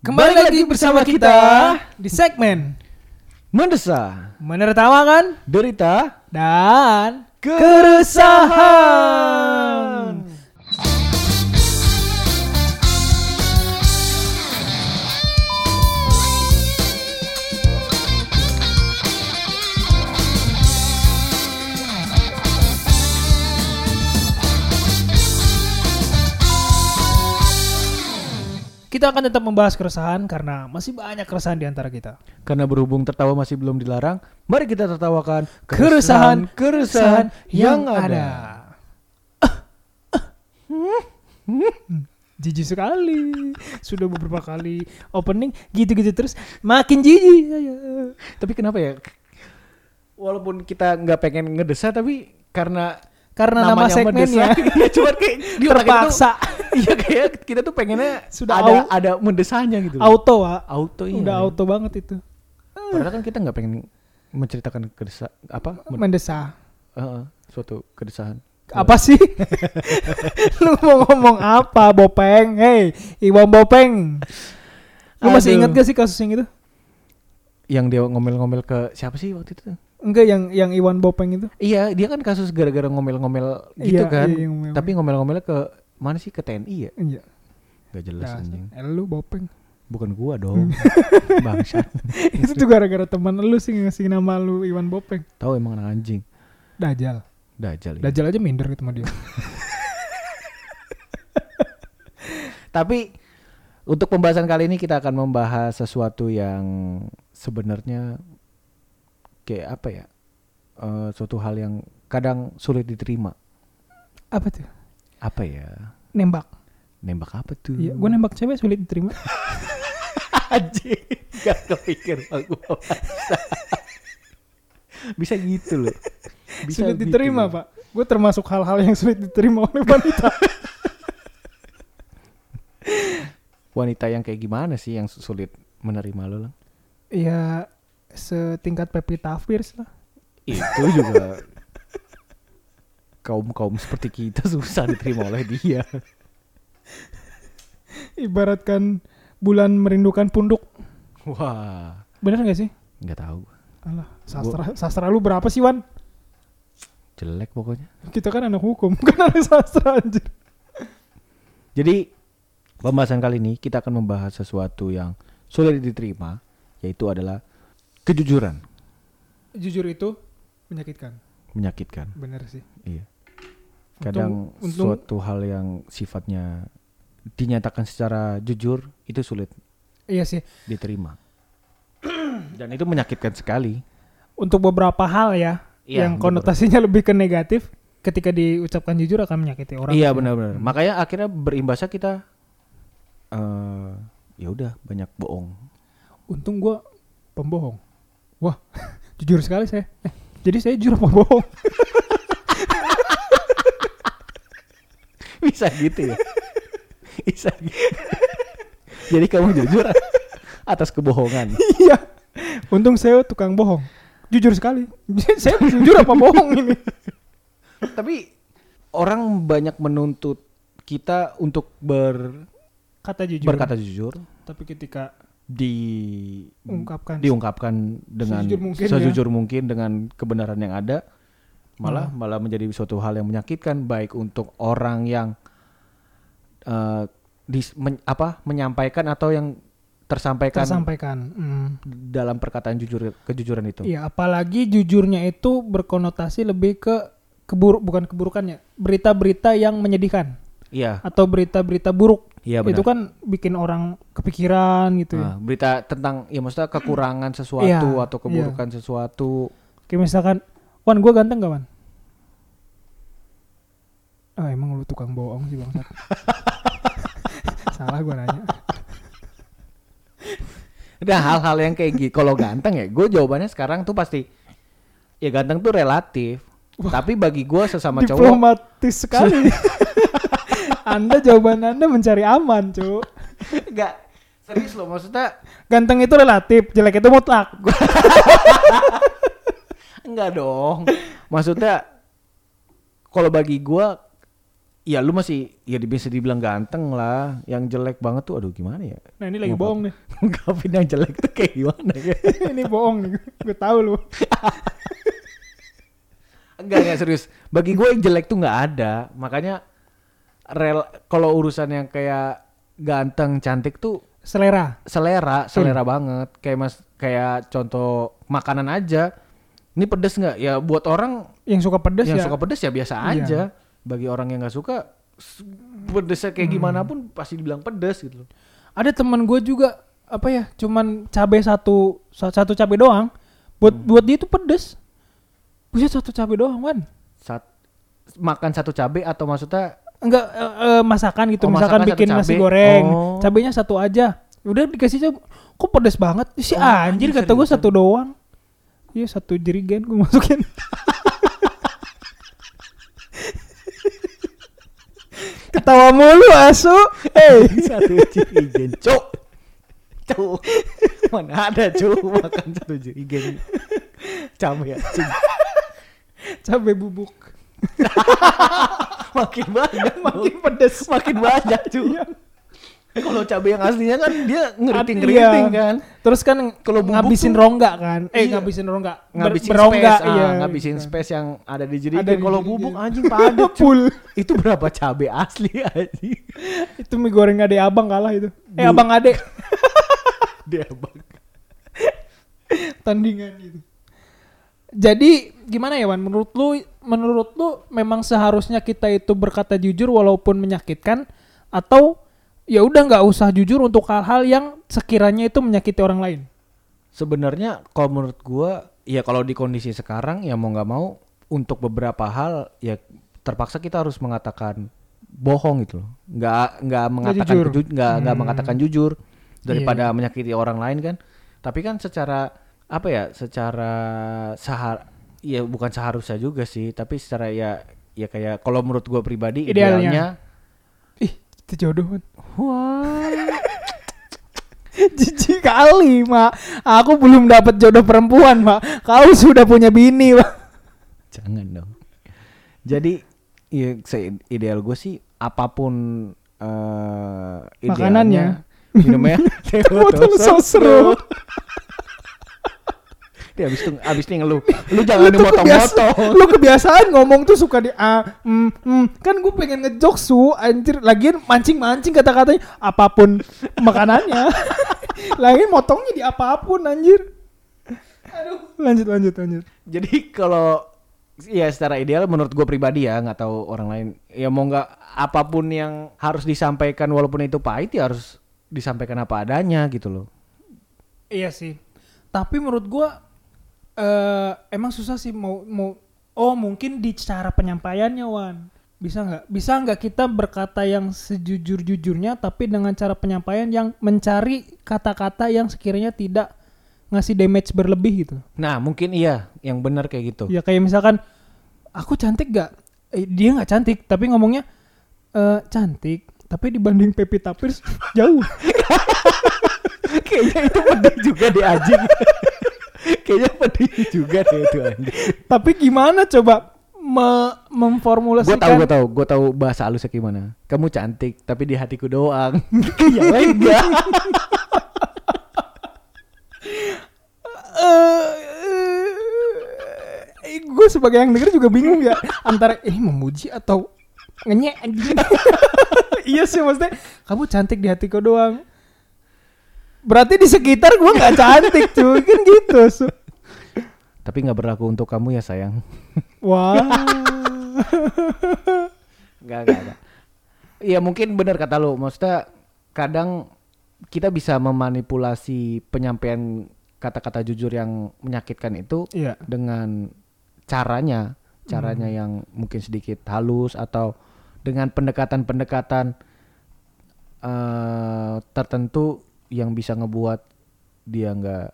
Kembali lagi bersama kita di segmen Mendesa, menertawakan derita, dan keresahan. Kita akan tetap membahas keresahan karena masih banyak keresahan di antara kita. Karena berhubung tertawa masih belum dilarang, mari kita tertawakan Keresahan keresahan yang ada. Jijik sekali. Sudah beberapa kali opening gitu-gitu terus makin jijik saya. Tapi kenapa ya? Walaupun kita nggak pengen ngedesa, tapi karena Karena nama segmennya ya cuman kayak terpaksa Iya kayak kita tuh pengennya Sudah ada au- ada mendesanya gitu. auto, Wak. auto iya. Udah auto banget itu. Padahal kan kita nggak pengen menceritakan kedesa apa men- Mendesa. eh, suatu kedesahan. Apa sih? Lu mau ngomong apa, Bopeng? Hei, Iwan Bopeng. Lu masih Aduh. ingat gak sih kasus yang itu? Yang dia ngomel-ngomel ke siapa sih waktu itu? Enggak yang yang Iwan Bopeng itu. Iya, dia kan kasus gara-gara ngomel-ngomel gitu Iya, kan. iya, ngomel-ngomel. Tapi ngomel-ngomelnya ke mana sih ke TNI ya? Iya. Gak jelas Dasar. anjing. Eh, lu Bopeng. Bukan gua dong. Bangsat. itu tuh gara-gara teman lu sih ngasih nama lu Iwan Bopeng. Tahu emang anak anjing. Dajal. Dajal. ya. Dajal aja minder gitu sama dia. Tapi untuk pembahasan kali ini kita akan membahas sesuatu yang sebenarnya kayak apa ya? Eh, suatu hal yang kadang sulit diterima. Apa tuh? Apa ya? Nembak. Nembak apa tuh? Iya, gua nembak cewek sulit diterima. Anjing, gak kepikir gua. Bisa gitu loh. Bisa sulit gitu diterima, loh. Pak. Gue termasuk hal-hal yang sulit diterima oleh wanita. Wanita yang kayak gimana sih yang sulit menerima lo lang? ya setingkat Pevita Pierce lah. Itu juga kaum kaum seperti kita susah diterima oleh dia. Ibaratkan bulan merindukan punduk. Wah, Bener gak sih? nggak tahu. Alah, sastra sastra lu berapa sih, Wan? Jelek pokoknya. Kita kan anak hukum, bukan anak sastra anjir. Jadi pembahasan kali ini kita akan membahas sesuatu yang sulit diterima, yaitu adalah kejujuran, Jujur itu menyakitkan. menyakitkan. Bener sih. Iya. Kadang Untung- untung- suatu hal yang sifatnya dinyatakan secara jujur itu sulit Iya sih. diterima. Dan itu menyakitkan sekali. Untuk beberapa hal ya, Iya, yang beberapa. konotasinya lebih ke negatif, ketika diucapkan jujur akan menyakiti orang. iya benar-benar. Makanya akhirnya berimbasnya kita eh ya udah banyak bohong. Untung gua pembohong. Wah, jujur sekali saya. Eh, jadi saya jujur apa Bisa gitu ya. Bisa gitu. Jadi kamu jujur atas kebohongan. Iya. Untung saya tukang bohong. Jujur sekali. saya jujur apa bohong ini? Tapi orang banyak menuntut kita untuk ber Kata jujur. berkata jujur Tapi ketika di ungkapkan diungkapkan dengan Sejujur mungkin sejujur ya. mungkin dengan kebenaran yang ada malah Hmm. malah menjadi suatu hal yang menyakitkan baik untuk orang yang eh, dis- men- apa menyampaikan atau yang tersampaikan tersampaikan. Hmm. dalam perkataan jujur kejujuran itu. Iya, apalagi jujurnya itu berkonotasi lebih ke kebur bukan keburukannya, berita-berita yang menyedihkan Iya, atau berita-berita buruk. iya benar. Itu kan bikin orang kepikiran gitu ya. Nah, berita tentang ya maksudnya kekurangan sesuatu Iya, atau keburukan sesuatu. Kayak misalkan, Wan gue ganteng gak Wan? Ah emang lu tukang bohong sih bangsat. Salah gue nanya. Ada hal-hal yang kayak gitu. Kalau ganteng ya, gue jawabannya sekarang tuh pasti ya ganteng tuh relatif. Tapi bagi gue sesama cowok Diplomatis sekali. anda jawaban Anda mencari aman, cu. enggak serius loh maksudnya Ganteng itu relatif, jelek itu mutlak. enggak dong. Maksudnya kalau bagi gue ya lu masih ya bisa dibilang ganteng lah. Yang jelek banget tuh aduh gimana ya? Nah ini lagi Ngapa? bohong nih. Ngungkapin yang jelek tuh kayak gimana ya? ini bohong nih. Gue tahu lu. Enggak, enggak serius. Bagi gue yang jelek tuh nggak ada. Makanya rel kalau urusan yang kayak ganteng, cantik tuh Selera. selera, selera banget. Kayak mas kayak contoh makanan aja. Ini pedes nggak? Ya buat orang Yang suka pedes yang ya. suka pedes ya biasa Iya. aja. Bagi orang yang nggak suka pedesnya kayak gimana pun pasti dibilang pedes gitu loh. Ada teman gue juga apa ya? Cuman cabe satu sa- satu cabe doang. Buat Hmm. buat dia itu pedes. Buset satu cabe doang, Wan. Saat makan satu cabai atau maksudnya Enggak eh, eh, masakan gitu. Oh, Misalkan masakan bikin nasi cabe. goreng, Oh. cabenya satu aja. Udah dikasih cabe. Kok pedes banget? Si Oh, anjir anjing, kata gue satu doang. Iya satu jerigen gue masukin. Ketawa mulu asu. Eh, satu jerigen cuk cuk mana ada cuk makan satu jerigen cabai anjing cabe bubuk. makin banyak Makin pedes. makin banyak cuk Iya. Kalau cabai yang aslinya kan dia ngeriting Iya. kan Terus kan Kalau ngabisin tuh- rongga kan. Eh Iya. ngabisin rongga. Ngabisin berongga, space iya. ah, ngabisin space yang ada di jerigen kalau bubuk anjing padat Full. itu berapa cabai asli anjing itu mie goreng ade abang kalah itu. Eh Bu- abang ade dia bang tandingan itu. Jadi gimana ya Wan? Menurut lu menurut lu memang seharusnya kita itu berkata jujur walaupun menyakitkan atau ya udah nggak usah jujur untuk hal-hal yang sekiranya itu menyakiti orang lain. sebenarnya kalau menurut gua ya kalau di kondisi sekarang ya mau nggak mau untuk beberapa hal ya terpaksa kita harus mengatakan bohong gitu loh nggak nggak mengatakan jujur. keju- nggak nggak Hmm. mengatakan jujur daripada Iya. menyakiti orang lain kan tapi kan secara apa ya secara sahar ya bukan seharusnya juga sih tapi secara ya ya kayak kalau menurut gua pribadi Idealnya. idealnya itu jodoh Wan. wah Jijik kali, Mak. Aku belum dapat jodoh perempuan, Mak. Kau sudah punya bini, Mak. Jangan dong. Jadi ya se- ideal gue sih apa pun eh Makanannya. idealnya, minumnya teh Botol botol sosro. Dia abis itu abis ini ngeluh. Lu jangan dimotong-motong. Lu kebiasaan ngomong tuh suka di ah, mm, mm. kan gue pengen ngejok su anjir lagian mancing-mancing kata-katanya apa pun makanannya. Lagi motongnya di apa pun anjir. Aduh, lanjut lanjut lanjut. Jadi kalau ya secara ideal menurut gue pribadi ya nggak tahu orang lain ya mau nggak apa pun yang harus disampaikan walaupun itu pahit ya harus disampaikan apa adanya gitu loh. Iya sih. Tapi menurut gua eh emang susah sih mau mau oh mungkin di cara penyampaiannya Wan. Bisa nggak? Bisa nggak kita berkata yang sejujur-jujurnya tapi dengan cara penyampaian yang mencari kata-kata yang sekiranya tidak ngasih damage berlebih gitu. Nah mungkin iya yang benar kayak gitu. Ya kayak misalkan aku cantik gak? Eh, dia nggak cantik tapi ngomongnya eh cantik tapi dibanding Pevita Pierce jauh. Kayaknya itu pedih juga deh anjing. Kayaknya pedih juga deh itu anjing. Tapi gimana coba me- memformulasikan? Gue tahu, gue tahu, gue tahu bahasa halusnya gimana. Kamu cantik, tapi di hatiku doang. yang lain enggak. eh gue sebagai yang denger juga bingung ya antara ini memuji atau ngenyek anjing. iya sih maksudnya kamu cantik di hatiku doang. Berarti di sekitar gue nggak cantik cuy kan gitu. Su. Tapi nggak berlaku untuk kamu ya sayang. Wah. Enggak, enggak, enggak. Iya mungkin benar kata lu. Maksudnya kadang kita bisa memanipulasi penyampaian kata-kata jujur yang menyakitkan itu Iya. dengan caranya, caranya yang mungkin sedikit halus atau dengan pendekatan-pendekatan eh tertentu yang bisa ngebuat dia nggak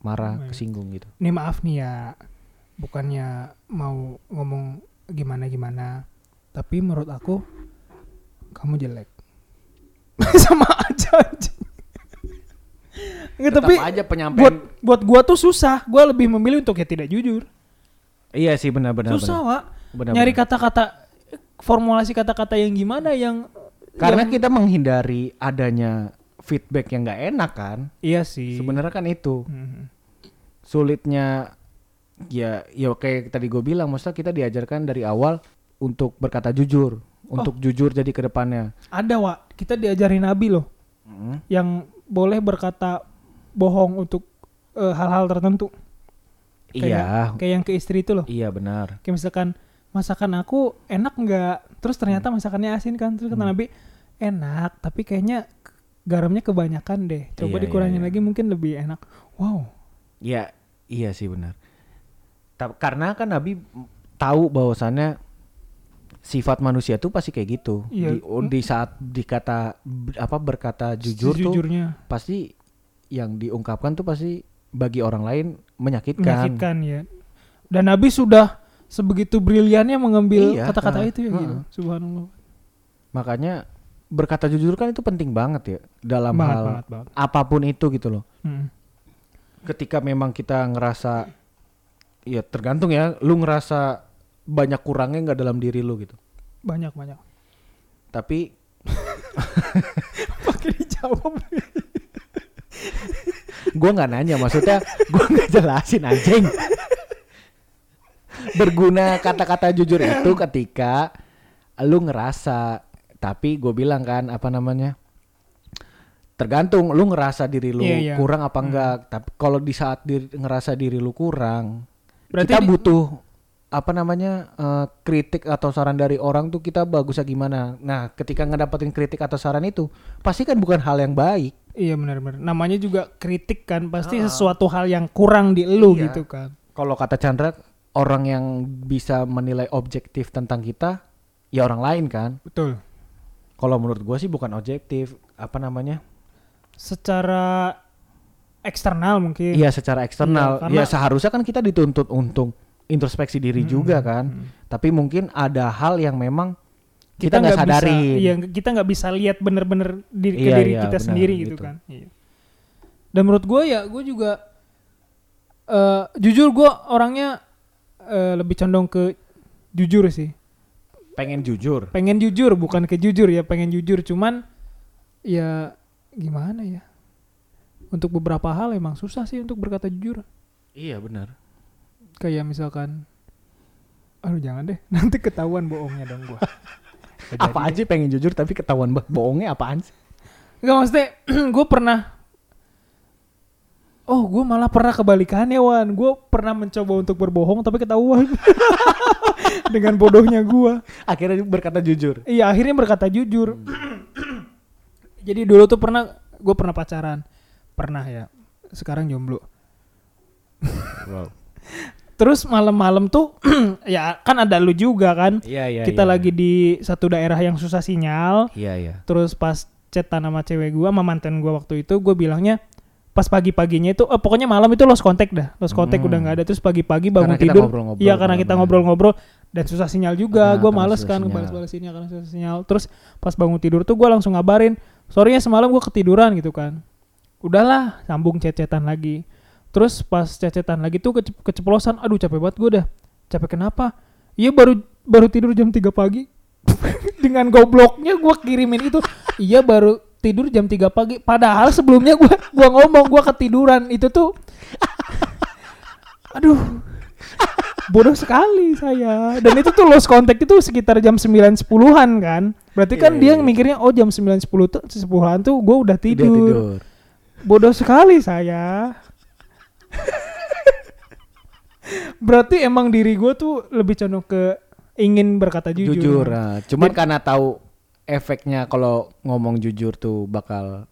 marah, kesinggung gitu. Nih maaf nih ya, bukannya mau ngomong gimana-gimana, tapi menurut aku kamu jelek. Sama aja. Nggak, tapi aja buat penyampaian. buat gua tuh susah. Gua lebih memilih untuk ya tidak jujur. Iya sih benar-benar. susah, Wak. Nyari kata-kata formulasi kata-kata yang gimana yang Karena yang- kita menghindari adanya feedback yang nggak enak kan. iya sih. Sebenarnya kan itu Mhm. sulitnya ya ya kayak tadi gue bilang maksudnya kita diajarkan dari awal untuk berkata jujur, untuk jujur jadi ke depannya. Ada, Wak. Kita diajarin Nabi loh Mm. yang boleh berkata bohong untuk eh, hal-hal tertentu. Iya, Kayak yang ke istri itu loh. iya benar. Kayak misalkan masakan aku enak nggak? Terus ternyata masakannya asin kan? Terus kata Hmm. Nabi enak, tapi kayaknya garamnya kebanyakan deh. Coba Iya, dikurangin iya, iya. lagi mungkin lebih enak. Wow. Iya, iya sih benar. Ta- Karena kan Nabi tahu bahwasannya sifat manusia tuh pasti kayak gitu. Iya. Di, oh, di saat dikata apa berkata jujur tuh Sejujurnya pasti yang diungkapkan tuh pasti bagi orang lain menyakitkan. menyakitkan ya. Dan Nabi sudah sebegitu briliannya mengambil Iya, kata-kata ah, itu ya gitu. ah. Subhanallah. Makanya berkata jujur kan itu penting banget ya dalam Banget, hal banget, banget. apa pun itu gitu loh. Hmm. Ketika memang kita ngerasa ya tergantung ya, lu ngerasa banyak kurangnya nggak dalam diri lu gitu. Banyak banyak. Tapi Pakai dijawab. gua nggak nanya maksudnya gua nggak jelasin anjing berguna kata-kata jujur itu ketika lu ngerasa tapi gue bilang kan apa namanya tergantung lu ngerasa diri lu Iya, iya. kurang apa enggak tapi kalau di saat diri, ngerasa diri lu kurang Berarti kita di- butuh apa namanya eh, kritik atau saran dari orang tuh kita bagusnya gimana nah ketika ngedapetin kritik atau saran itu pasti kan bukan hal yang baik Iya benar-benar. Namanya juga kritik kan, pasti sesuatu hal yang kurang di lu Iya. gitu kan. kalau kata Chandra orang yang bisa menilai objektif tentang kita ya orang lain kan Betul. Kalau menurut gua sih bukan objektif apa namanya Secara eksternal mungkin. iya secara eksternal karena- ya seharusnya kan kita dituntut untuk introspeksi diri Hmm, juga kan hmm. tapi mungkin ada hal yang memang kita nggak bisa- sadarin Iya, kita nggak bisa lihat bener-bener diri ke Iya, diri iya, kita benar, sendiri gitu, gitu. kan. Iya. Dan menurut gue ya, gue juga eh jujur gue orangnya eh, lebih condong ke jujur sih. Pengen jujur Pengen jujur, bukan ke jujur ya, pengen jujur. Cuman ya gimana ya? Untuk beberapa hal emang susah sih untuk berkata jujur. iya benar Kayak misalkan, aduh jangan deh, nanti ketahuan bohongnya dong gue. apa aja pengen jujur tapi ketahuan banget bohongnya apaan sih Enggak maksudnya gue pernah Oh gue malah pernah kebalikannya Wan Gue pernah mencoba untuk berbohong tapi ketahuan Dengan bodohnya gue akhirnya berkata jujur. Iya akhirnya berkata jujur. Jadi dulu tuh pernah Gue pernah pacaran. Pernah ya. Sekarang jomblo. Wow. Terus malam-malam tuh Ya kan ada lu juga kan? Iya iya Kita iya. lagi di satu daerah yang susah sinyal. Iya iya. Terus pas chatan sama cewek gua sama mantan gua waktu itu gue bilangnya pas pagi-paginya itu eh, pokoknya malam itu lost contact dah. Lost contact Hmm. udah nggak ada. Terus pagi-pagi bangun Karena tidur iya karena kita ngobrol-ngobrol dan susah sinyal juga. Ah, gua karena males kan sinyal. ngebalas-balasinnya karena susah sinyal. Terus pas bangun tidur tuh gua langsung ngabarin sorry ya semalam gua ketiduran gitu kan. Udahlah sambung chat-chatan lagi. Terus pas chat-chatan lagi tuh kece- keceplosan aduh capek banget gua dah. Capek kenapa? Iya baru baru tidur jam 3 pagi. Dengan gobloknya gua kirimin itu. Iya baru tidur jam 3 pagi. Padahal sebelumnya gua gua ngomong gua ketiduran. Itu tuh aduh bodoh sekali saya. Dan itu tuh lost contact itu sekitar jam 9 10-an kan. Berarti kan Iya, dia iya. mikirnya oh jam 9 10 tuh 10-an tuh gua udah Udah tidur. bodoh sekali saya. Berarti emang diri gua tuh lebih condong ke ingin berkata jujur, jujur, nah. cuman Jadi- karena tahu efeknya kalau ngomong jujur tuh bakal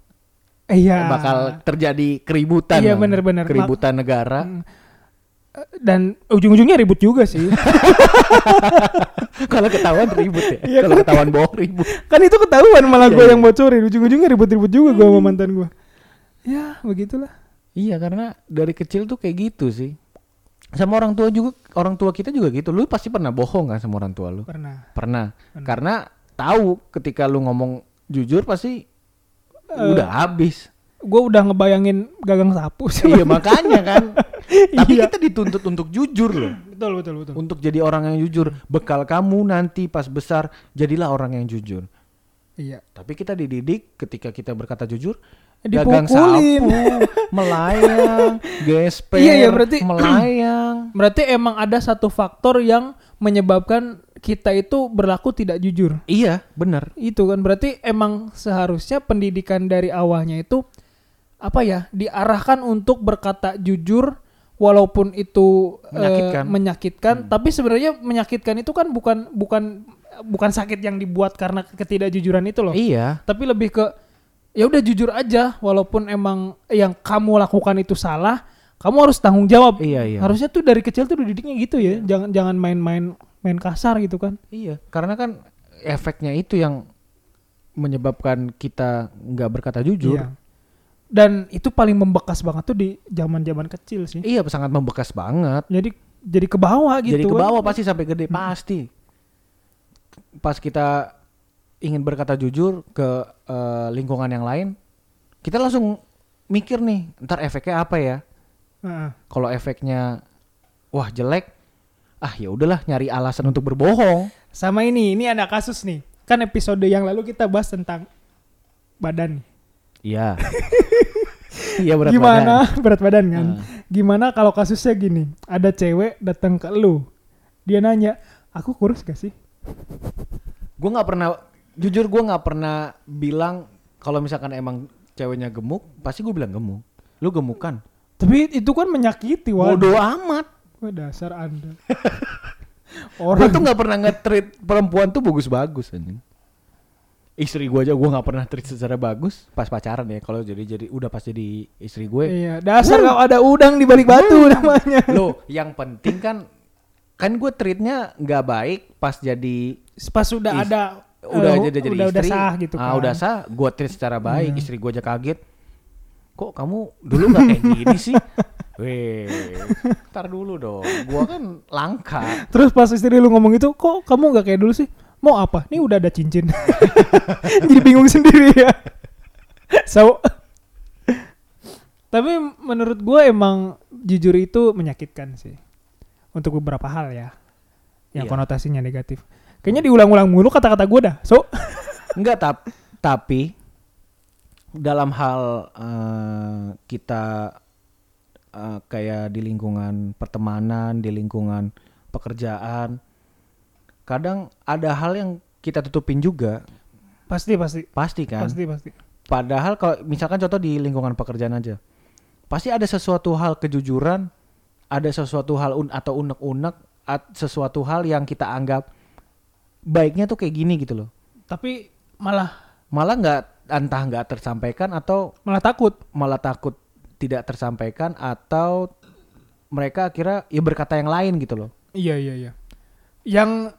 iya. bakal terjadi keributan. Iya, lah. bener-bener. keributan negara. Mm. dan ujung-ujungnya ribut juga sih. Kalau ketahuan ribut ya. Iya, kalau ketahuan bohong ribut. Kan itu ketahuan malah Iya, gue iya. yang bocorin. Ujung-ujungnya ribut-ribut juga gue sama mantan gue ya begitulah. Iya karena dari kecil tuh kayak gitu sih. Sama orang tua juga orang tua kita juga gitu. Lu pasti pernah bohong kan sama orang tua lu? Pernah. Pernah. Pernah. karena tahu ketika lu ngomong jujur pasti udah habis gue udah ngebayangin gagang sapu sih iya makanya kan tapi Iya. kita dituntut untuk jujur loh Betul, betul, betul. untuk jadi orang yang jujur. Bekal kamu nanti pas besar jadilah orang yang jujur. Iya. Tapi kita dididik ketika kita berkata jujur, dagang dipukulin. sapu, melayang, gesper, Iya, iya, berarti- melayang. Berarti emang ada satu faktor yang menyebabkan kita itu berlaku tidak jujur. Iya, benar. Itu kan berarti emang seharusnya pendidikan dari awalnya itu apa ya diarahkan untuk berkata jujur walaupun itu eh, Menyakitkan. menyakitkan, tapi sebenarnya menyakitkan itu kan bukan bukan bukan sakit yang dibuat karena ketidakjujuran itu loh. Iya, Tapi lebih ke ya udah jujur aja walaupun emang yang kamu lakukan itu salah, kamu harus tanggung jawab. iya, iya. Harusnya tuh dari kecil tuh didiknya gitu ya. Jangan jangan main-main main kasar gitu kan. Iya, karena kan efeknya itu yang menyebabkan kita nggak berkata jujur. Iya. Dan itu paling membekas banget tuh di zaman-zaman kecil sih. Iya, sangat membekas banget. Jadi jadi ke bawah gitu. Jadi ke kan. bawah pasti sampai gede pasti. Pas kita ingin berkata jujur ke eh, lingkungan yang lain, kita langsung mikir nih, ntar efeknya apa ya? Heeh. Kalau efeknya wah jelek, ah ya udahlah nyari alasan untuk berbohong. Sama ini, ini ada kasus nih. Kan episode yang lalu kita bahas tentang badan. Iya. Iya berat Gimana badan. berat badan kan? Ah. Gimana kalau kasusnya gini? Ada cewek datang ke lu. Dia nanya, "Aku kurus gak sih?" Gue nggak pernah, jujur gue nggak pernah bilang kalau misalkan emang ceweknya gemuk, pasti gue bilang gemuk. Lu gemuk kan? Tapi itu kan menyakiti, Wan. Bodoh amat. Wah, dasar Anda. Gue Orang tuh nggak pernah nge-treat perempuan tuh bagus-bagus anjing. Istri gue aja gue nggak pernah treat secara bagus pas pacaran ya. Kalau jadi jadi udah pas jadi istri gue. Iya, dasar kau ada udang di balik batu namanya. Lo yang penting kan kan gue treatnya nggak baik pas jadi Pas sudah Is- ada udah eh, jadi jadi udah, udah istri. sah gitu ah, kan. udah sah, gue treat secara baik. Iya. Istri gue aja kaget. Kok kamu dulu nggak kayak gini sih? Weh, ntar dulu dong. Gua kan langka. Terus pas istri lu ngomong itu, kok kamu nggak kayak dulu sih? Mau apa? Nih udah ada cincin. Jadi bingung sendiri ya. So, tapi menurut gue emang jujur itu menyakitkan sih. Untuk beberapa hal ya. Yang Iya. konotasinya negatif. Kayaknya diulang-ulang mulu kata-kata gue dah. So, Enggak tap, tapi dalam hal eh, kita eh, kayak di lingkungan pertemanan, di lingkungan pekerjaan, kadang ada hal yang kita tutupin juga, pasti pasti pasti kan. pasti pasti. Padahal kalau misalkan contoh di lingkungan pekerjaan aja, pasti ada sesuatu hal kejujuran, ada sesuatu hal un atau unek-unek, at- sesuatu hal yang kita anggap baiknya tuh kayak gini gitu loh. Tapi malah Malah nggak entah nggak tersampaikan atau malah takut. malah takut tidak tersampaikan atau mereka akhirnya ya berkata yang lain gitu loh. Iya iya iya. Yang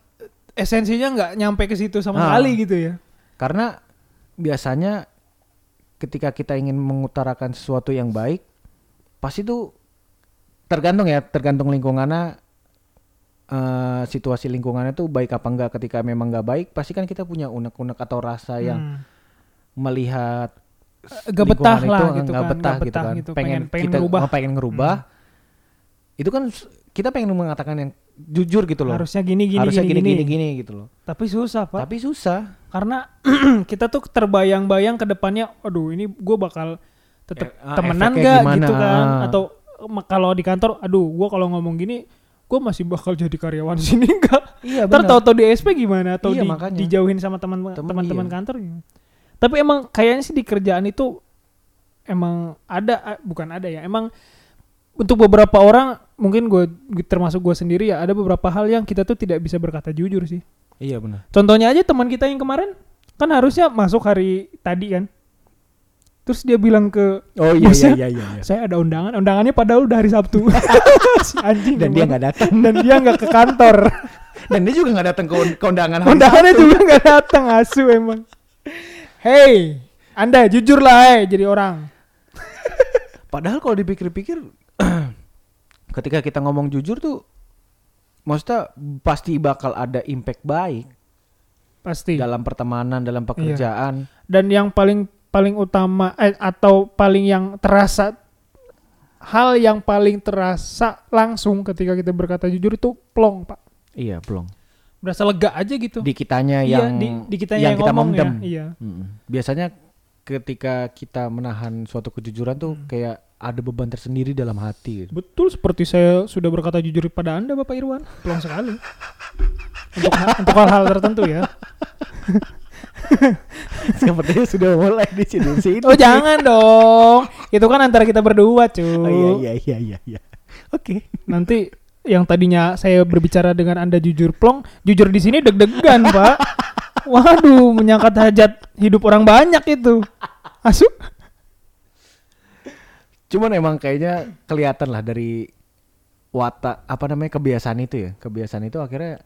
esensinya nggak nyampe ke situ sama Ah. sekali gitu ya. Karena biasanya ketika kita ingin mengutarakan sesuatu yang baik, pasti tuh tergantung ya, tergantung lingkungannya, eh, situasi lingkungannya tuh baik apa enggak. Ketika memang nggak baik, pasti kan kita punya unek-unek atau rasa yang Hmm. melihat Gak betah lah itu gitu nggak kan, betah nggak gitu kan. gitu, pengen, pengen- pengen kita ngerubah. oh, pengen ngerubah. Itu kan kita pengen mengatakan yang jujur gitu loh. Harusnya gini gini Harusnya gini, gini gini, gini gini gitu loh. Tapi susah pak. Tapi susah. Karena kita tuh terbayang-bayang ke depannya, aduh ini gue bakal tetap Eh, ah, temenan gak gimana, gitu kan? ah. Atau kalau di kantor, aduh gue kalau ngomong gini, gue masih bakal jadi karyawan sini enggak? Iya Ntar tahu-tahu di SP gimana? Atau Iya, di- makanya. dijauhin sama teman teman-teman iya. kantor gimana? Tapi emang kayaknya sih di kerjaan itu emang ada, bukan ada ya, emang untuk beberapa orang mungkin gue termasuk gue sendiri ya ada beberapa hal yang kita tuh tidak bisa berkata jujur sih. Iya benar. Contohnya aja teman kita yang kemarin kan harusnya masuk hari tadi kan. Terus dia bilang ke Oh iya iya iya iya. saya ada undangan, undangannya padahal udah hari Sabtu. si anjing Dan dia nggak datang. dan dia nggak ke kantor. Dan dia juga nggak datang ke, un- ke undangan hari Undangannya Sabtu. juga nggak datang asu emang. Hey, Anda jujur lah eh jadi orang. Padahal kalau dipikir-pikir, ketika kita ngomong jujur tuh, maksudnya pasti bakal ada impact baik Pasti. dalam pertemanan, dalam pekerjaan. Dan yang paling paling utama eh, atau paling yang terasa hal yang paling terasa langsung ketika kita berkata jujur itu plong pak Iya, belum. Berasa lega aja gitu Di kitanya Iya, yang di, di kita yang yang, kita ngomong ya memendam. iya Mm-mm. Biasanya ketika kita menahan suatu kejujuran tuh Hmm. kayak ada beban tersendiri dalam hati. gitu. betul seperti saya sudah berkata jujur pada anda bapak Irwan plong sekali untuk untuk hal-hal tertentu ya Sepertinya sudah mulai di sini sini. oh jangan dong itu kan antara kita berdua cuy Oh, iya iya iya iya iya. Oke. nanti yang tadinya saya berbicara dengan anda jujur plong jujur di sini deg-degan pak waduh menyangkat hajat hidup orang banyak itu asuk Cuman emang kayaknya kelihatan lah dari watak apa namanya kebiasaan itu ya. Kebiasaan itu akhirnya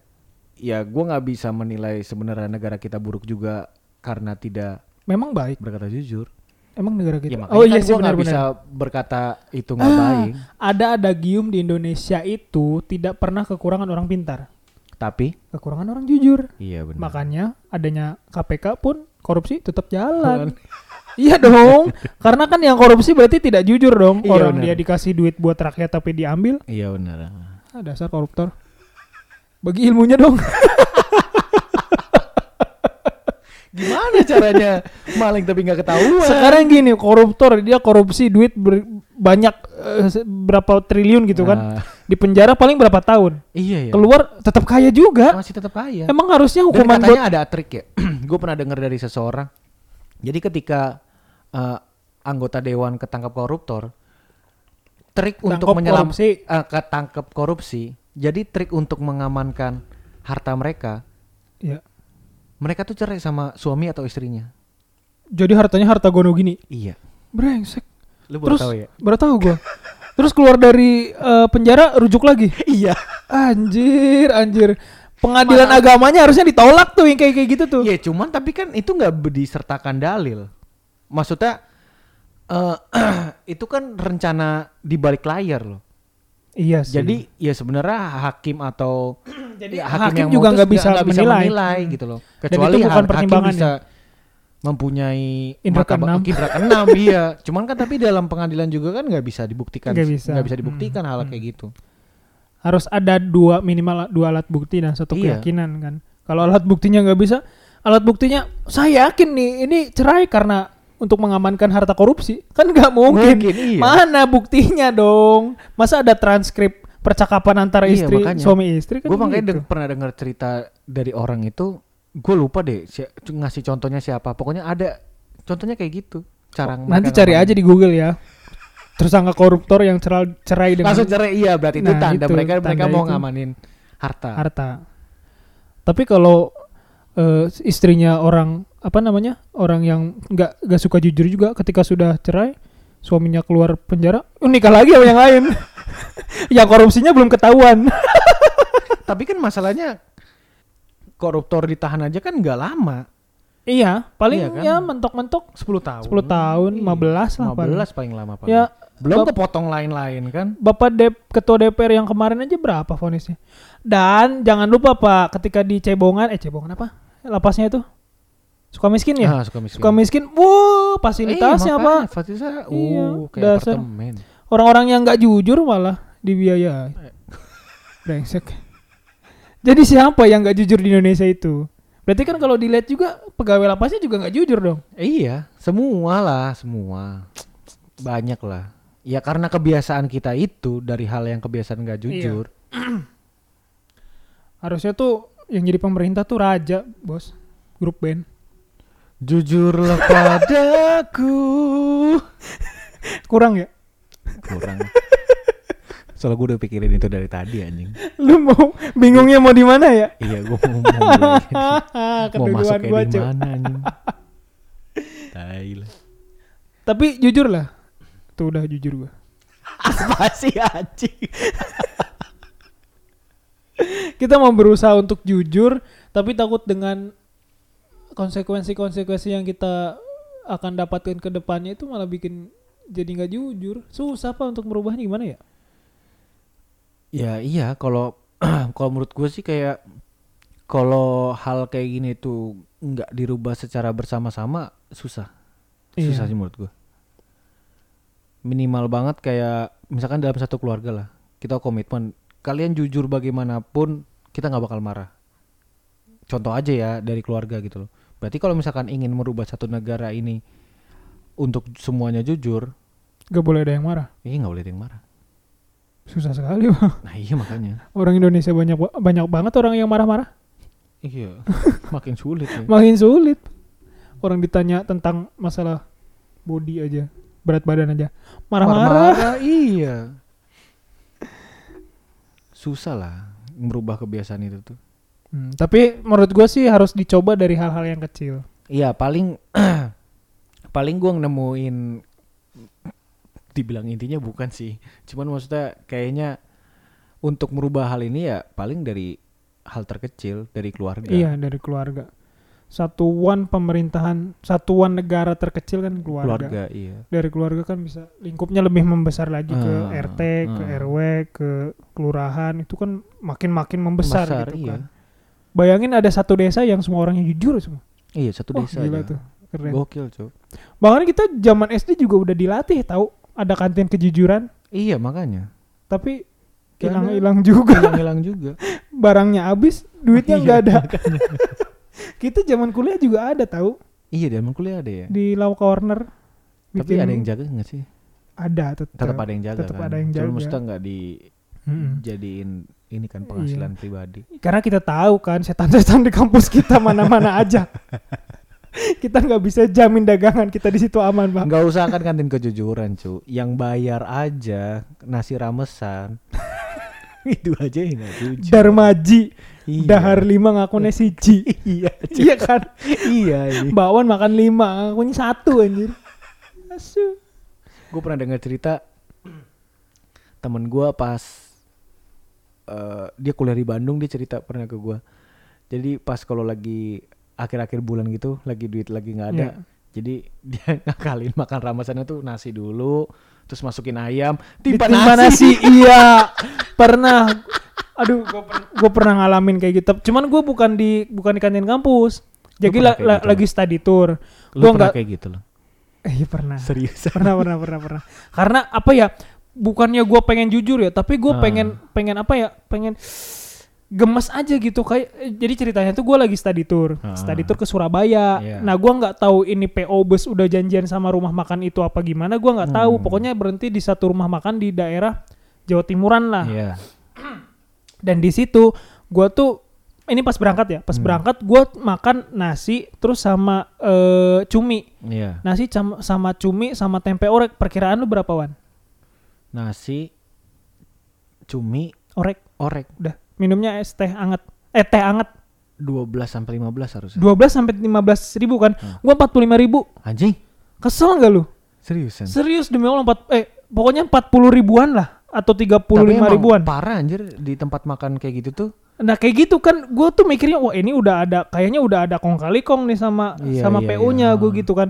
ya gua nggak bisa menilai sebenarnya negara kita buruk juga karena tidak memang baik berkata jujur. Emang negara kita? Ya oh kan iya sih gua nggak benar-benar. bisa berkata itu nggak Ah, baik. ada adagium di Indonesia itu tidak pernah kekurangan orang pintar. Tapi? Kekurangan orang jujur. Iya benar. makanya adanya KPK pun korupsi tetap jalan. Iya dong. Karena kan yang korupsi berarti tidak jujur dong. Iya, orang benar. dia dikasih duit buat rakyat tapi diambil. Iya benar. ah, dasar koruptor. Bagi ilmunya dong Gimana caranya maling tapi nggak ketahuan? sekarang gini koruptor dia korupsi duit ber- banyak se- berapa triliun gitu kan Ah, di penjara paling berapa tahun iya ya. keluar tetap kaya juga Masih tetap kaya. emang harusnya Dan hukuman katanya buat ada trik ya. gue pernah dengar dari seseorang. Jadi ketika eh, anggota dewan ketangkap koruptor, trik untuk menyelam korupsi. eh, ketangkap korupsi. Jadi trik untuk mengamankan harta mereka, ya mereka tuh cerai sama suami atau istrinya. jadi hartanya harta gono gini Iya. brengsek Lu terus baru tahu ya? baru tahu gua terus keluar dari eh, penjara rujuk lagi Iya. anjir anjir pengadilan agamanya harusnya ditolak tuh yang kayak kayak gitu tuh Iya, cuman tapi kan itu nggak disertakan dalil. Maksudnya eh itu kan rencana di balik layar loh. Iya sih Jadi ya sebenarnya hakim atau Jadi ya, hakim yang juga nggak bisa menilai. gitu loh. Dan Kecuali itu bukan ha- hakim bisa mempunyai Indra keenam. indra keenam iya. Cuman kan tapi dalam pengadilan juga kan nggak bisa dibuktikan. Nggak bisa. nggak bisa dibuktikan Hmm. hal Hmm. kayak gitu. harus ada dua minimal dua alat bukti dan satu Iya. keyakinan kan kalau alat buktinya nggak bisa alat buktinya saya yakin nih ini cerai karena untuk mengamankan harta korupsi kan nggak mungkin, Mungkin, iya. mana buktinya dong masa ada transkrip percakapan antara Iya, istri makanya. suami istri kan gue makanya gitu. pernah dengar cerita dari orang itu, gue lupa deh si- ngasih contohnya siapa. Pokoknya ada contohnya kayak gitu. Cara nanti mereka cari aja di Google ya tersangka koruptor yang cerai cerai dengan langsung cerai iya berarti itu Nah, tanda itu, mereka mereka tanda mau itu. ngamanin harta. harta. Tapi kalau eh, istrinya orang apa namanya orang yang nggak nggak suka jujur juga ketika sudah cerai suaminya keluar penjara oh, nikah lagi sama yang lain. yang korupsinya belum ketahuan. Tapi kan masalahnya koruptor ditahan aja kan nggak lama. iya, paling Iya kan? ya mentok-mentok 10 tahun. 10 tahun, 15 lah paling. 15 paling lama paling. Ya, Belum bap- kepotong lain-lain kan. Bapak Dep, ketua DPR yang kemarin aja berapa vonisnya? Dan jangan lupa Pak, ketika di Cebongan, eh Cebongan apa? Lapasnya itu suka miskin ya? Ah, suka miskin. Suka miskin, wuh fasilitasnya Iya, apa? Fasilitasnya, uh, Iya, kayak dasar. apartemen. Orang-orang yang nggak jujur malah dibiayai. Brengsek. Jadi siapa yang nggak jujur di Indonesia itu? Berarti kan kalau dilihat juga pegawai lapasnya juga nggak jujur dong. Iya, semua lah, semua. Banyak lah. Ya karena kebiasaan kita itu dari hal yang kebiasaan nggak jujur. Harusnya tuh yang jadi pemerintah tuh raja, bos. Grup band. Jujurlah padaku. Kurang ya? Kurang. Soalnya gue udah pikirin itu dari tadi anjing. Lu mau bingungnya mau di mana ya? Iya, gue mau mau, mau masuknya gua, di mana anjing. Tai lah. Tapi jujur lah. Tuh udah jujur gua. Apa sih anjing? Kita mau berusaha untuk jujur, tapi takut dengan konsekuensi-konsekuensi yang kita akan dapatkan ke depannya itu malah bikin jadi nggak jujur. Susah apa untuk merubahnya gimana ya? Ya iya, kalau kalau menurut gue sih kayak kalau hal kayak gini tuh nggak dirubah secara bersama-sama susah. Susah Iya. sih menurut gue. Minimal banget kayak misalkan dalam satu keluarga lah kita komitmen kalian jujur bagaimanapun kita nggak bakal marah contoh aja ya dari keluarga gitu loh berarti kalau misalkan ingin merubah satu negara ini untuk semuanya jujur Gak boleh ada yang marah. ini nggak boleh ada yang marah Susah sekali, Bang. nah iya makanya Orang Indonesia banyak ba- banyak banget orang yang marah-marah. iya makin sulit ya Makin sulit. Orang ditanya tentang masalah body aja, berat badan aja. Marah-marah, iya susah lah merubah kebiasaan itu tuh Hmm, tapi menurut gue sih harus dicoba dari hal-hal yang kecil. Iya paling paling gua nemuin dibilang intinya bukan sih. Cuman maksudnya kayaknya untuk merubah hal ini ya paling dari hal terkecil dari keluarga. Iya, dari keluarga. Satuan pemerintahan, satuan negara terkecil kan keluarga. keluarga iya. Dari keluarga kan bisa lingkupnya lebih membesar lagi ke Ah, RT, ke ah. RW, ke kelurahan. Itu kan makin-makin membesar Besar, gitu iya. kan. Bayangin ada satu desa yang semua orangnya jujur semua. Iya satu Wah, desa gila aja. tuh. Keren. Gokil, Cok. Bahkan kita zaman SD juga udah dilatih tahu ada kantin kejujuran, Iya, makanya. tapi hilang-hilang juga. Hilang-hilang juga. Barangnya habis, duitnya Iya, nggak ada. kita zaman kuliah juga ada tahu iya, di zaman kuliah ada ya. di Law Corner. Tapi ada yang jaga nggak sih? ada tetap. Tetap ada yang jaga tetap kan. ada yang Cuma jaga. maksudnya nggak Mm-mm. dijadiin ini Iya. kan penghasilan pribadi. Karena kita tahu kan setan-setan di kampus kita mana-mana aja. kita nggak bisa jamin dagangan kita di situ aman, Bang. Nggak usah kan kantin kejujuran cu Yang bayar aja nasi ramesan Itu aja yang nggak jujur Darmaji, Iya. dahar lima ngakunya siji. Iya iya kan? Iya iya Bakwan makan lima, ngakunya satu anjir. Asu. Gue pernah dengar cerita Temen gue pas eh, Dia kuliah di Bandung Dia cerita pernah ke gue Jadi pas kalau lagi Akhir-akhir bulan gitu Lagi duit lagi nggak ada Iya. Jadi dia ngakalin makan ramesannya tuh nasi dulu Terus masukin ayam Timpa Ditimpa nasi, iya. Pernah. Aduh, gue pernah ngalamin kayak gitu. Cuman gue bukan di bukan di kantin kampus. Jadi la- la- gitu? lagi study tour. Lu Gue pernah nggak. kayak gitu loh Eh, iya pernah. Serius pernah pernah pernah pernah karena apa ya bukannya gue pengen jujur ya tapi gue Ah. pengen pengen apa ya pengen gemes aja gitu kayak jadi ceritanya tuh gue lagi study tour Ah. study tour ke Surabaya Iya. nah gue nggak tahu ini PO bus udah janjian sama rumah makan itu apa gimana gue nggak tahu Hmm. pokoknya berhenti di satu rumah makan di daerah Jawa Timuran lah Iya dan di situ gue tuh ini pas berangkat ya pas Hmm. berangkat gue makan nasi terus sama eh, cumi Iya nasi sama cumi sama tempe orek perkiraan lu berapa wan Nasi Cumi orek. Orek. Udah minumnya es teh anget. Eh teh anget. 12 sampai 15 harusnya. 12 sampai 15 ribu kan? Hmm. gua 45 ribu. Anjing. Kesel nggak lu? Seriusan serius demi Allah empat eh pokoknya 40 ribuan lah atau 35 Tapi emang ribuan. parah anjir di tempat makan kayak gitu tuh. Nah kayak gitu kan gua tuh mikirnya wah ini udah ada kayaknya udah ada kong kali kong nih sama Iya, sama iya, PO-nya iya. gue gitu kan.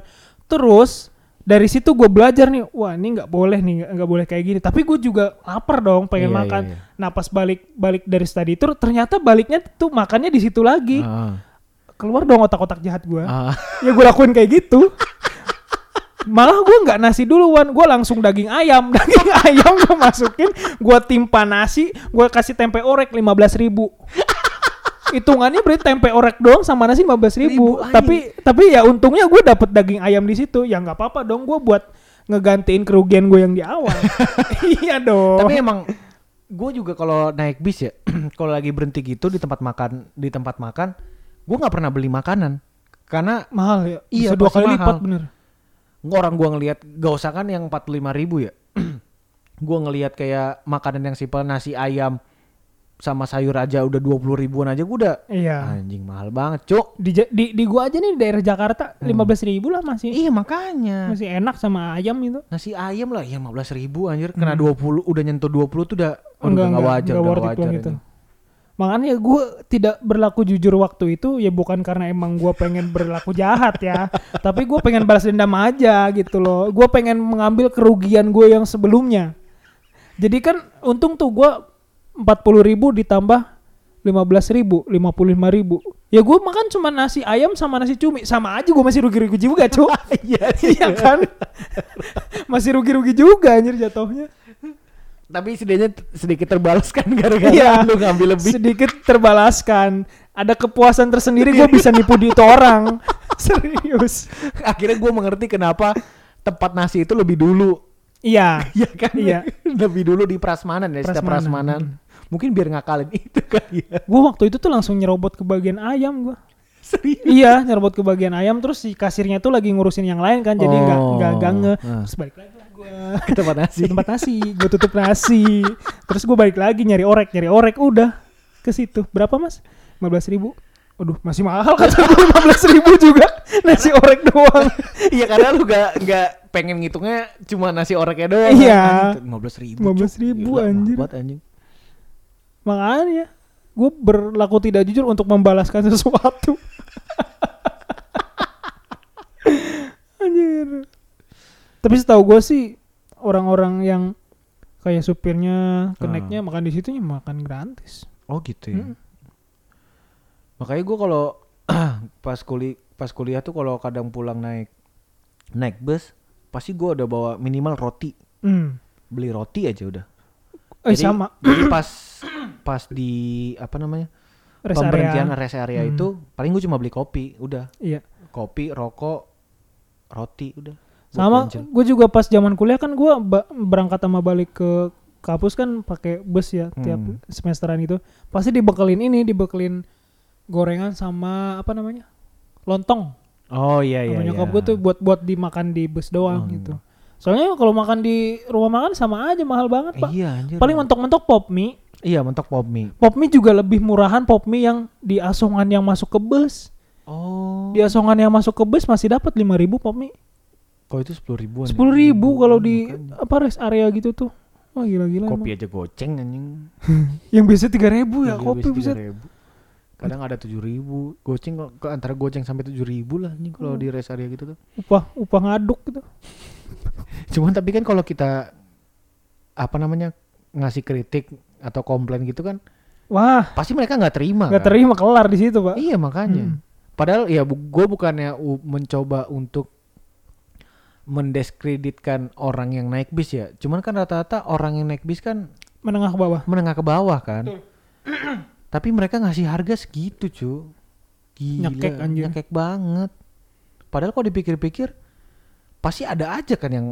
Terus dari situ gue belajar nih wah ini nggak boleh nih nggak- boleh kayak gini. Tapi gue juga lapar dong pengen Iya, makan. iya, iya. nah pas balik balik dari study tour ternyata baliknya tuh makannya di situ lagi. Ah. keluar dong otak-otak jahat gue Ah. ya gue lakuin kayak gitu. Malah gue nggak nasi duluan gue langsung daging ayam. Daging ayam gue masukin gue timpa nasi gue kasih tempe orek 15.000 ribu hitungannya berarti tempe orek doang sama nasi 15.000 ribu. Ribu, tapi tapi ya untungnya gue dapet daging ayam di situ. Ya nggak apa-apa dong gue buat ngegantiin kerugian gue yang di awal. Iya dong. Tapi emang gue juga kalau naik bis ya, kalau lagi berhenti gitu di tempat makan di tempat makan, gue nggak pernah beli makanan. Karena mahal ya? Iya, bisa dua kali mahal. lipat bener orang gue ngelihat gak usah kan yang 45 ribu ya, gue ngelihat kayak makanan yang simpel nasi ayam sama sayur aja udah 20 ribuan aja gue udah iya anjing mahal banget cuk. di, di, di gua aja nih di daerah Jakarta 15.000 ribu lah masih Iya makanya masih enak sama ayam itu nasi ayam lah ya 15 ribu anjir kena 20 udah nyentuh 20 tuh udah Hmm. udah Enggak, nggak enggak, wajar enggak udah wajar ini. gitu. Makanya gue tidak berlaku jujur waktu itu ya bukan karena emang gue pengen berlaku jahat ya, tapi gue pengen balas dendam aja gitu loh. Gue pengen mengambil kerugian gue yang sebelumnya. Jadi kan untung tuh gue 40 ribu ditambah 15 ribu, 55 ribu. Ya gue makan cuma nasi ayam sama nasi cumi, sama aja gue masih rugi-rugi juga cuy. Iya iya kan, masih rugi-rugi juga anjir jatuhnya. tapi setidaknya sedikit terbalaskan gara-gara Iya. lu ngambil lebih. sedikit terbalaskan. Ada kepuasan tersendiri gue bisa nipu di itu orang. Serius. Akhirnya gue mengerti kenapa tempat nasi itu lebih dulu. Iya. Iya kan? Iya. lebih dulu di prasmanan ya, setiap Prasmanan. prasmanan. Mungkin biar ngakalin itu kali ya. Gue waktu itu tuh langsung nyerobot ke bagian ayam gue. Serius. iya, nyerobot ke bagian ayam terus si kasirnya tuh lagi ngurusin yang lain kan, jadi nggak Oh. nggak gange. Ah. Terus balik lagi lah gue Ke tempat nasi. ke tempat nasi, gue tutup nasi. Terus gue balik lagi nyari orek, nyari orek, udah ke situ. Berapa mas? 15 ribu. Waduh, masih mahal kata gue 15 ribu juga nasi orek doang. Iya karena lu gak, gak pengen ngitungnya cuma nasi oreknya doang. Iya. Lima belas ribu. 15 ribu, Gila, anjir. banget, anjing. Makanya gue berlaku tidak jujur untuk membalaskan sesuatu. Anjir. Tapi setahu gue sih orang-orang yang kayak supirnya, keneknya makan di situ ya makan gratis. Oh gitu ya. Mm. Makanya gue kalau pas kuliah pas kuliah tuh kalau kadang pulang naik naik bus pasti gue udah bawa minimal roti Hmm. beli roti aja udah. Eh Jadi- sama Jadi pas pas di apa namanya rest pemberhentian area. rest area Hmm. itu paling gue cuma beli kopi udah Iya. kopi rokok roti udah. Sama gue juga pas zaman kuliah kan gue berangkat sama balik ke kampus kan pakai bus ya tiap Hmm. semesteran itu. Pasti dibekelin ini, dibekelin gorengan sama apa namanya? lontong. Oh iya iya. sama iya. nyokap gue tuh buat buat dimakan di bus doang Oh. gitu. Soalnya kalau makan di rumah makan sama aja mahal banget, Pak. Iya anjir. Paling mentok-mentok pop mie. Iya mentok pop mie. Pop mie juga lebih murahan pop mie yang di asongan yang masuk ke bus. Oh. Di asongan yang masuk ke bus masih dapat 5000 pop mie. Kok itu sepuluh ribuan? ya? Sepuluh ribu kalau di Makanya. apa rest area gitu tuh. Wah gila-gila. kopi emang. aja goceng anjing. Yang biasa tiga ribu ya Iya, kopi biasa bisa. 3.000. Kadang ada tujuh ribu, goceng kok- ke antara goceng sampai tujuh ribu lah anjing kalau Hmm. di rest area gitu tuh. Upah upah ngaduk gitu. Cuman tapi kan kalau kita apa namanya ngasih kritik atau komplain gitu kan, Wah pasti mereka nggak terima. nggak kan? terima kelar di situ pak. Iya makanya. Hmm. Padahal ya gue bukannya mencoba untuk mendiskreditkan orang yang naik bis ya. Cuman kan rata-rata orang yang naik bis kan Menengah ke bawah. menengah ke bawah kan. Betul. Tapi mereka ngasih harga segitu cu. Gila, Nyekek, anjir. nyekek banget. Padahal kalau dipikir-pikir pasti ada aja kan yang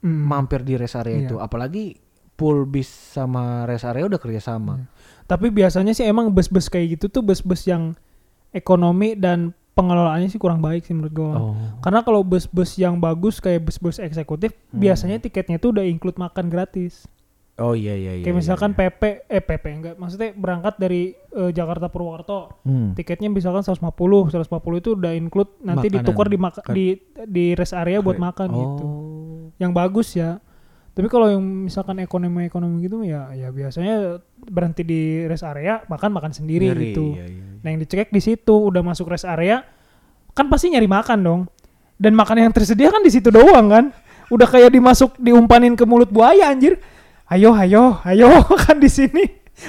Hmm. mampir di rest area Iya. itu. Apalagi pool bis sama rest area udah kerja sama. Iya. Tapi biasanya sih emang bus-bus kayak gitu tuh bus-bus yang ekonomi dan pengelolaannya sih kurang baik sih menurut gue. Oh. Karena kalau bus-bus yang bagus kayak bus-bus eksekutif, Hmm. biasanya tiketnya tuh udah include makan gratis. Oh iya iya iya. kayak iya, misalkan iya. PP, eh PP enggak, maksudnya berangkat dari eh, Jakarta Purwokerto, Hmm. tiketnya misalkan 150, 150 itu udah include nanti Makanan. ditukar di maka- Kan. di di rest area buat makan oh. gitu. Yang bagus ya. Tapi kalau yang misalkan ekonomi-ekonomi gitu ya ya biasanya berhenti di rest area, makan makan sendiri Ngeri, gitu. iya, iya, iya. Nah yang dicek di situ udah masuk rest area kan pasti nyari makan dong. Dan makan yang tersedia kan di situ doang kan. Udah kayak dimasuk diumpanin ke mulut buaya anjir. Ayo ayo ayo makan di sini.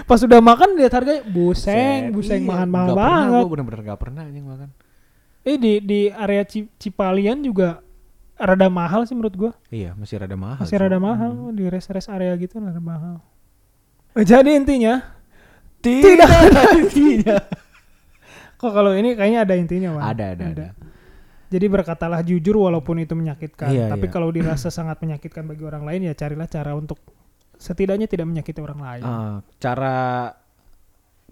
Pas udah makan lihat harganya buseng, Set, buseng iya, nggak pernah, banget. Gue bener-bener gak pernah anjing makan. Eh di di area Ci- Cipalian juga rada mahal sih menurut gua. Iya masih rada mahal. Masih rada mahal di rest-rest area gitu rada mahal. Eh, Jadi intinya Tidak ada intinya. kok kalau ini kayaknya ada intinya, Wan. Ada ada ada. Jadi berkatalah jujur walaupun itu menyakitkan. Iya, Tapi iya. kalau dirasa sangat menyakitkan bagi orang lain ya carilah cara untuk setidaknya tidak menyakiti orang lain. Ah, cara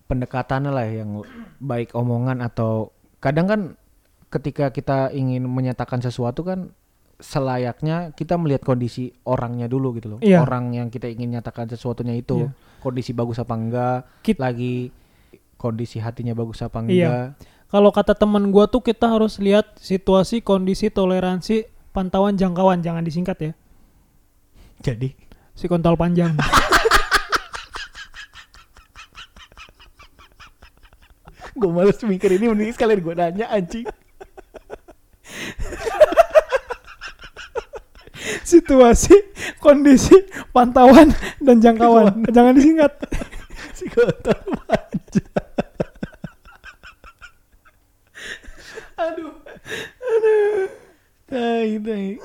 pendekatannya lah yang baik omongan atau kadang kan ketika kita ingin menyatakan sesuatu kan selayaknya kita melihat kondisi orangnya dulu gitu loh. Iya. Orang yang kita ingin nyatakan sesuatunya itu Iya. kondisi bagus apa enggak, Kit- lagi kondisi hatinya bagus apa Iya. enggak. Kalau kata teman gua tuh kita harus lihat situasi, kondisi, toleransi, pantauan, jangkauan, jangan disingkat ya. Jadi Si kontol panjang. gue males mikir ini mending sekalian gue nanya anjing. situasi, kondisi, pantauan, dan jangkauan. jangan disingkat. si kotor panjang. Aduh. Aduh. Tai, tai.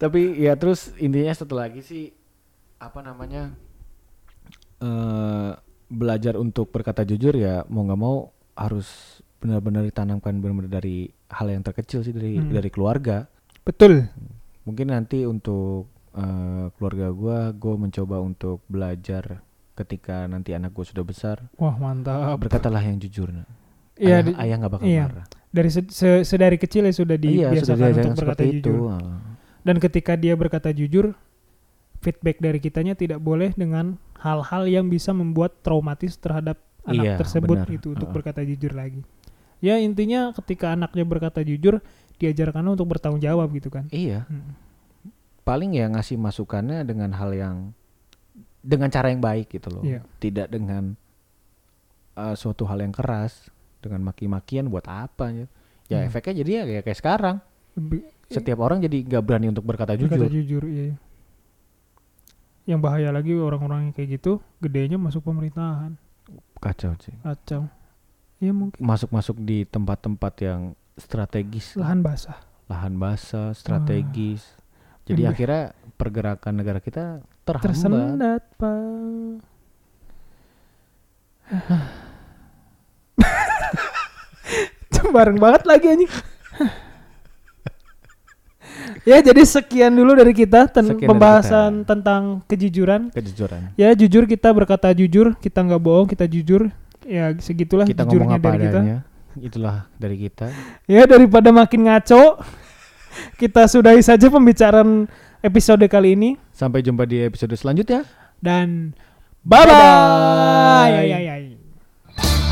Tapi ya terus intinya satu lagi sih apa namanya eh belajar untuk berkata jujur ya mau nggak mau harus benar-benar ditanamkan benar-benar dari hal yang terkecil sih dari Hmm. dari keluarga. Betul. Mungkin nanti untuk eh, keluarga gua, gue mencoba untuk belajar ketika nanti anak gue sudah besar Wah, mantap. berkatalah yang jujur. Iya, ayah, nggak bakal iya. marah. dari se- se- sedari kecil ya sudah Iya, sudah dibiasakan untuk berkata jujur. itu. Dan ketika dia berkata jujur, feedback dari kitanya tidak boleh dengan hal-hal yang bisa membuat traumatis terhadap anak Iya, tersebut benar. itu untuk Heeh. berkata jujur lagi. Ya intinya ketika anaknya berkata jujur, diajarkan untuk bertanggung jawab gitu kan. Iya, Hmm. paling ya ngasih masukannya dengan hal yang dengan cara yang baik gitu loh. Iya. Tidak dengan eh, suatu hal yang keras, dengan maki-makian buat apa ya? Ya Hmm. efeknya jadi ya kayak, kayak sekarang. Setiap orang jadi nggak berani untuk berkata berkata jujur. jujur, iya. Yang bahaya lagi orang-orang yang kayak gitu, gedenya masuk pemerintahan. Kacau sih. Kacau. Ya mungkin Masuk-masuk di tempat-tempat yang strategis, lahan basah. lahan basah, strategis. Jadi Yang- akhirnya pergerakan negara kita terhambat. Tersendat, Pak. Bareng banget lagi anjing. Ya, jadi sekian dulu dari kita ten- Sekian dari pembahasan kita. tentang kejujuran. Kejujuran. Ya, jujur kita berkata jujur, kita nggak bohong, kita jujur. Ya, segitulah Kita ngomong jujurnya apa dari kita. adanya. Itulah dari kita. Ya, daripada makin ngaco, kita sudahi saja pembicaraan episode kali ini Sampai jumpa di episode selanjutnya. dan bye bye. Bye-bye. Ay, ay, ay.